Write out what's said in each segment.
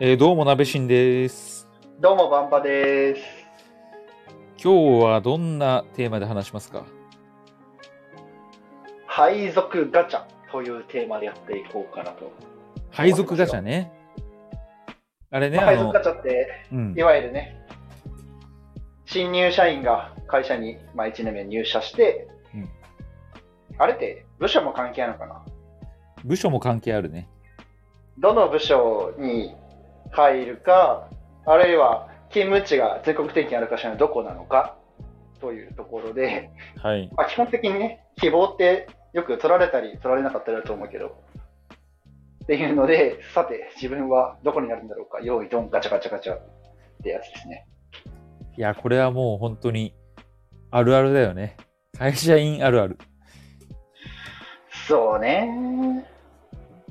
えーどうも、なべしんです。どうも、バンバです。今日はどんなテーマで話しますか？配属ガチャというテーマでやっていこうかなと。配属ガチャね。あれね、まあ、配属ガ、チャって、うんい、わゆるね、新入社員が会社に、まあ、1年目に入社して、うんあれって部署も関係あるのかな？部署も関係あるね。どの部署に入るか、あるいは勤務地が全国的にある会社のどこなのかというところで、はい。まあ、基本的にね、希望ってよく取られたり取られなかったりだと思うけど、っていうので、さて、自分はどこになるんだろうか、用意ドン、ガチャガチャガチャってやつですね。いや、これはもう本当にあるあるだよね。会社員あるある。そうね。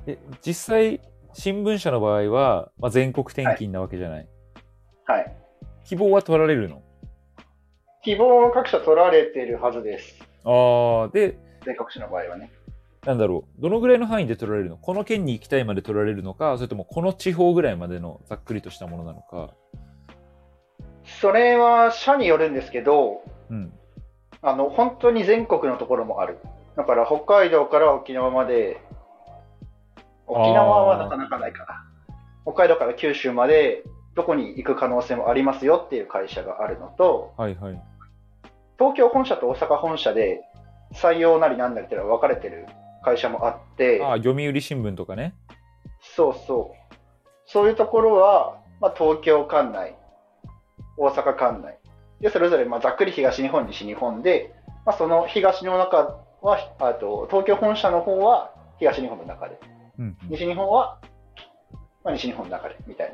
え実際、新聞社の場合は、まあ、全国転勤なわけじゃない。はい。希望は取られるの？希望は各社取られてるはずです。ああ、で、全国紙の場合はね。なんだろう、どのぐらいの範囲で取られるの？この県に行きたいまで取られるのか、それともこの地方ぐらいまでのざっくりとしたものなのか。それは社によるんですけど、うん。あの、本当に全国のところもある。だから北海道から沖縄まで、沖縄はなかなかないかな。北海道から九州までどこに行く可能性もありますよっていう会社があるのと、はいはい。東京本社と大阪本社で採用なりなんなりっていうのは分かれてる会社もあって、ああ、読売新聞とかね。そうそう。そういうところは、まあ、東京管内、大阪管内。で、それぞれ、まあ、ざっくり東日本、西日本で、まあ、その東の中は、あと、東京本社の方は東日本の中で、うん、西日本は、まあ、西日本の中で、みたい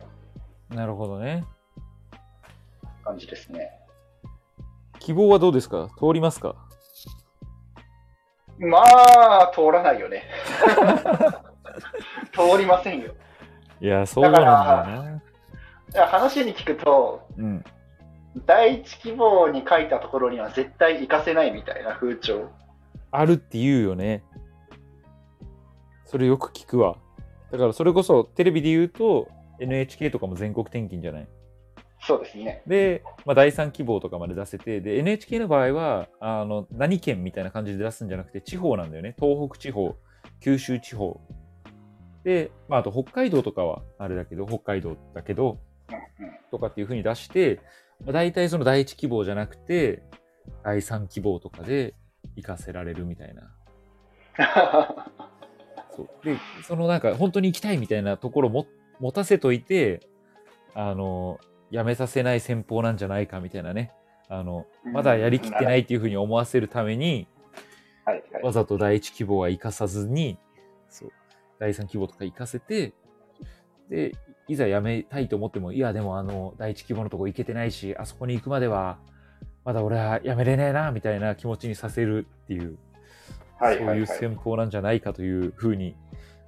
ななるほどね。感じですね。希望はどうですか？通りますか？まあ、通らないよね。通りませんよ。いや、そうなんだよな。いや話に聞くと、うん。第一希望に書いたところには絶対行かせないみたいな風潮。あるって言うよね。それよく聞くわ。だからそれこそテレビで言うと NHK とかも全国転勤じゃない？そうですね。で、まあ、第三希望とかまで出せて、で、NHK の場合は、あの、何県みたいな感じで出すんじゃなくて、地方なんだよね。東北地方、九州地方。で、まあ、あと北海道とかはあれだけど、北海道だけど、とかっていう風に出して、まあ、大体その第一希望じゃなくて、第三希望とかで行かせられるみたいな。そう。で、そのなんか本当に行きたいみたいなところも持たせといて、あの、やめさせない戦法なんじゃないかみたいなね。あの、まだやりきってないっていうふうに思わせるために、はいはいわざと第一希望は生かさずに、そう、第三希望とか生かせて、で、いざ辞めたいと思っても、いや、でもあの、第一希望のとこ行けてないし、あそこに行くまでは、まだ俺は辞めれねえな、みたいな気持ちにさせるっていう、はいはいはいそういう戦法なんじゃないかというふうに、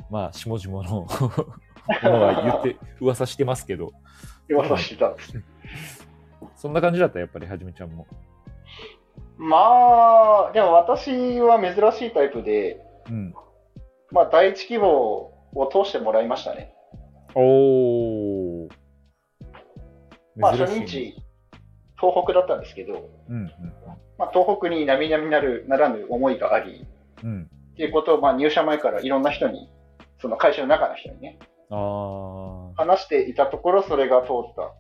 まあ、下々の ものは言って、噂してますけど、噂してたんです。そんな感じだった、やっぱり、はじめちゃんも。まあ、でも私は珍しいタイプで、うん。まあ、第一希望を通してもらいましたね。おー。まあ、初日、東北だったんですけど、うんまあ、東北に並々なるならぬ思いがあり、うん。うん。っていうことを、まあ、入社前からいろんな人に、その会社の中の人にね、あー。話していたところ、それが通った。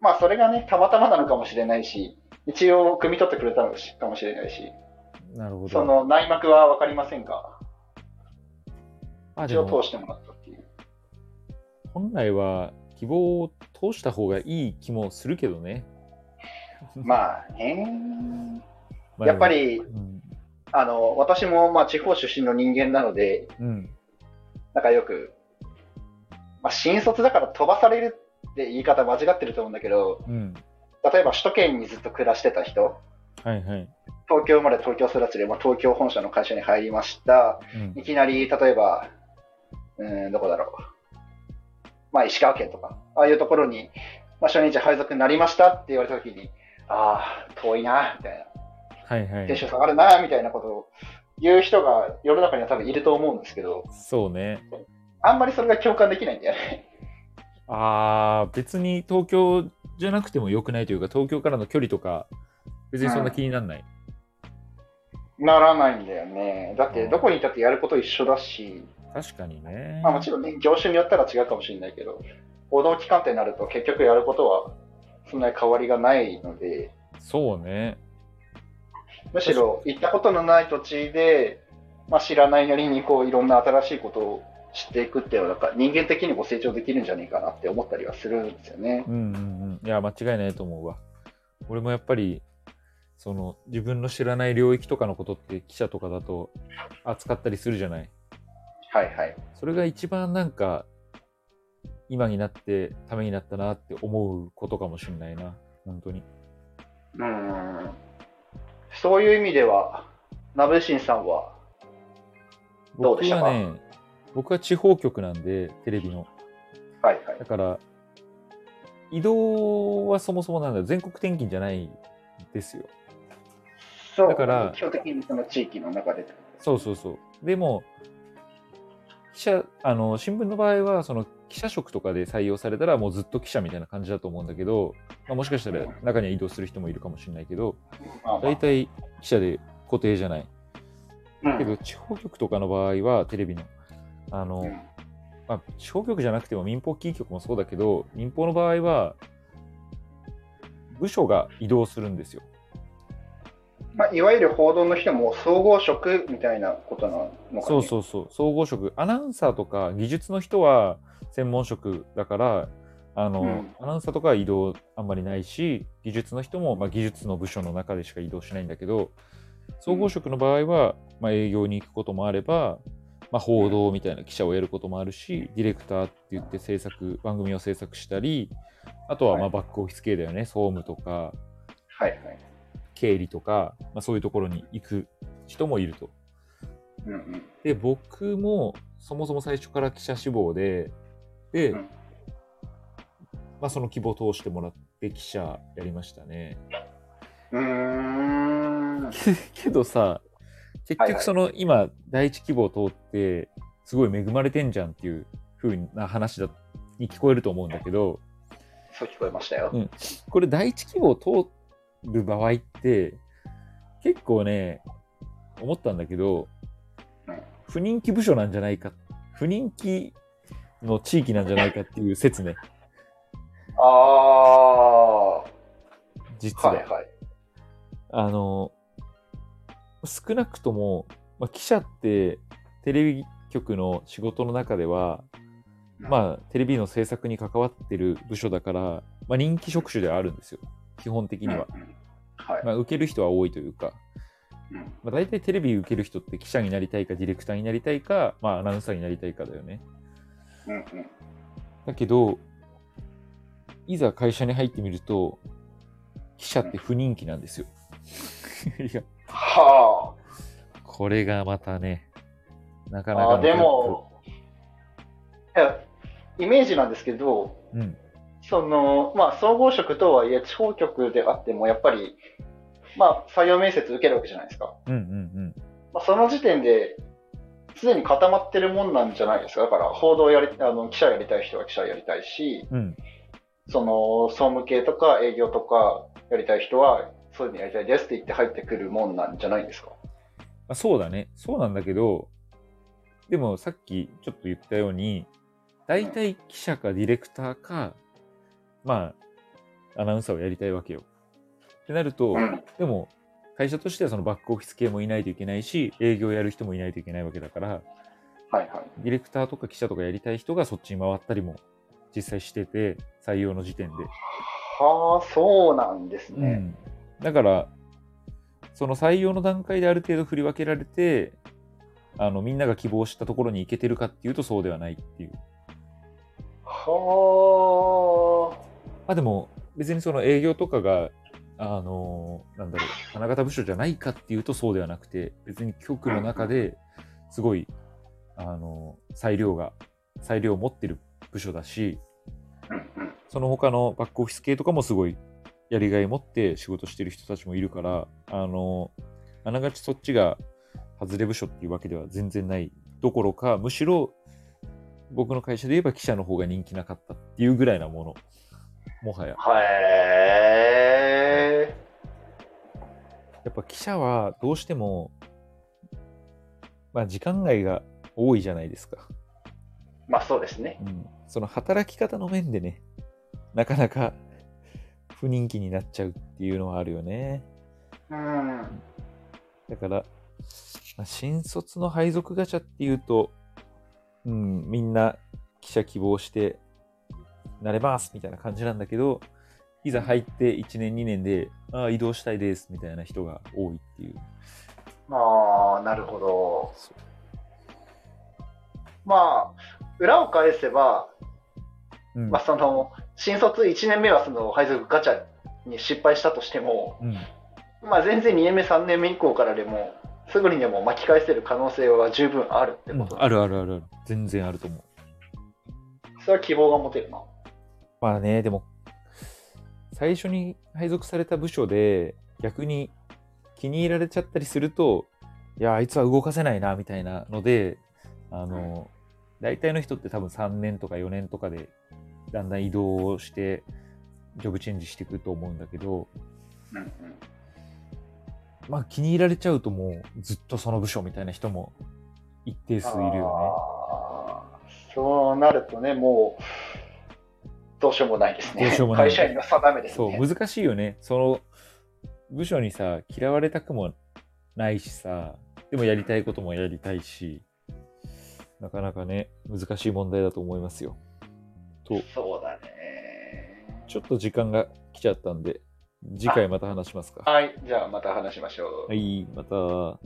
まあ、それがね、たまたまなのかもしれないし、一応、汲み取ってくれたのかもしれないし、なるほど。その内幕は分かりませんが、一応通してもらったっていう。本来は希望を通した方がいい気もするけどね。まあね、まあやっぱ、りうん。あの、私もまあ地方出身の人間なので、うん。なんかよく、まあ、新卒だから飛ばされるって言い方間違ってると思うんだけど、うん。例えば首都圏にずっと暮らしてた人、はいはい。東京生まれ東京育ちで、まあ、東京本社の会社に入りました。うんいきなり、例えば、うーん、どこだろう。まあ、石川県とか、ああいうところに、まあ、初日配属になりましたって言われたときに、ああ、遠いな、みたいな。はいはいテン。ション下がるな、みたいなことを言う人が世の中には多分いると思うんですけど、そうね。あんまりそれが共感できないんだよね。あー、別に東京じゃなくてもよくないというか、東京からの距離とか、別にそんな気にならない。ならないんだよね。だって、どこにいたってやること一緒だし、確かにね。まあもちろんね、業種によったら違うかもしれないけど、報道機関ってなると結局やることはそんなに変わりがないので、そうね。むしろ行ったことのない土地で、まあ、知らないなりにこういろんな新しいことを知っていくっていうのは、なんか人間的にも成長できるんじゃないかなって思ったりはするんですよね。うんうんうん。いや、間違いないと思うわ。俺もやっぱり、その、自分の知らない領域とかのことって記者とかだと扱ったりするじゃない。はいはい。それが一番なんか、今になってためになったなって思うことかもしれないな。本当に。うん。そういう意味では、ナブシンさんは、どうでしたか？僕はね、僕は地方局なんで、テレビの。はいはいだ。から、移動はそもそもなんだよ全国転勤じゃないんですよ。そうだから基本的にその地域の中でそうそうそう。でも、記者、あの、新聞の場合は、その記者職とかで採用されたらもうずっと記者みたいな感じだと思うんだけど、まあ、もしかしたら中には移動する人もいるかもしれないけど、大体記者で固定じゃない。うんけど、地方局とかの場合は、テレビの、あの、うんまあ、地方局じゃなくても民放キー局もそうだけど、民放の場合は、部署が移動するんですよ。まあ、いわゆる報道の人も総合職みたいなことなのか、ね、そうそうそう、総合職。アナウンサーとか技術の人は専門職だから、あの、うん。アナウンサーとかは移動あんまりないし、技術の人も、まあ、技術の部署の中でしか移動しないんだけど、総合職の場合は、まあ、営業に行くこともあれば、まあ、報道みたいな記者をやることもあるし、ディレクターって言って制作、番組を制作したり、あとはまあはい。バックオフィス系だよね、総務とか、はいはい。経理とか、まあ、そういうところに行く人もいると。うんうん。で、僕もそもそも最初から記者志望で、で、うんまあその希望を通してもらって記者やりましたね。うーん。けどさ、結はいはい局その今、第一希望を通って、すごい恵まれてんじゃんっていう風な話だに聞こえると思うんだけど、そう聞こえましたよ。うんこれ第一希望を通る場合って、結構ね、思ったんだけどうん、不人気部署なんじゃないか、不人気の地域なんじゃないかっていう説ね、ああ、は実は。いはい。あの、少なくとも、まあ、記者ってテレビ局の仕事の中では、まあ、テレビの制作に関わってる部署だから、まあ、人気職種ではあるんですよ。基本的には。うんうんはい。まあ、受ける人は多いというか、うんまあ、大体テレビ受ける人って記者になりたいか、ディレクターになりたいか、まあ、アナウンサーになりたいかだよね。うんうんだけど、いざ会社に入ってみると、記者って不人気なんですよ。いや、はこれがまたね、なかあ。なかのあーでも、いや、イメージなんですけど、うん、その、まあ、総合職とはいえ、地方局であっても、やっぱり、まあ、採用面接受けるわけじゃないですか。うん、うん、まあ、その時点で、すでに固まってるもんなんじゃないですか。だから、報道やり、あの、記者やりたい人は記者やりたいし、うん、うん。その、総務系とか営業とかやりたい人は、そういうのやりたいですって言って入ってくるもんなんじゃないですか。まあ、そうだね。そうなんだけど、でもさっきちょっと言ったように、大体記者かディレクターか、まあ、アナウンサーをやりたいわけよ。ってなると、うん。でも、会社としてはそのバックオフィス系もいないといけないし、営業やる人もいないといけないわけだから、はいはい。ディレクターとか記者とかやりたい人がそっちに回ったりも実際してて、採用の時点で。はあ、そうなんですね。うん、だから、その採用の段階である程度振り分けられて、あのみんなが希望したところに行けてるかっていうとそうではないっていう。はまあでも別にその営業とかが、あのなんだろう、花形部署じゃないかっていうとそうではなくて、別に局の中ですごい、あの裁量が、裁量を持ってる部署だし、その他のバックオフィス系とかもすごいやりがい持って仕事してる人たちもいるから、あの、あながちそっちが外れ部署っていうわけでは全然ないどころか、むしろ僕の会社で言えば記者の方が人気なかったっていうぐらいなもの。もはや。へやっぱ記者はどうしても、まあ時間外が多いじゃないですか。ー。まあそうですね。うん。その働き方の面でね、なかなか不人気になっちゃうっていうのはあるよね。うん。だから、まあ新卒の配属ガチャっていうと、うん、みんな記者希望してなれますみたいな感じなんだけど、いざ入って1年2年で、ああ、移動したいですみたいな人が多いっていう。まあ、なるほど。まあ、裏を返せば、うんまあ、その、新卒1年目はその配属ガチャに失敗したとしても、うん、まあ、全然2年目、3年目以降からでも、すぐにでも巻き返せる可能性は十分あるってこと、あるあるあるある。全然あると思う。それは希望が持てるな。まあね、でも、最初に配属された部署で、逆に気に入られちゃったりすると、いや、あいつは動かせないな、みたいなので、あの、大体の人って多分3年とか4年とかで、だんだん移動して、ジョブチェンジしていくと思うんだけど、まあ気に入られちゃうともうずっとその部署みたいな人も一定数いるよあー。そうなるとね、もう、どうしようもないですね。どうしようもない会社員の定めでね。すね。そう、難しいよね。その部署にさ、嫌われたくもないしさ、でもやりたいこともやりたいし、なかなかね、難しい問題だと思いますよ。と、そうだね。ちょっと時間が来ちゃったんで、次回また話しますか。はい、じゃあまた話しましょう。はい、また。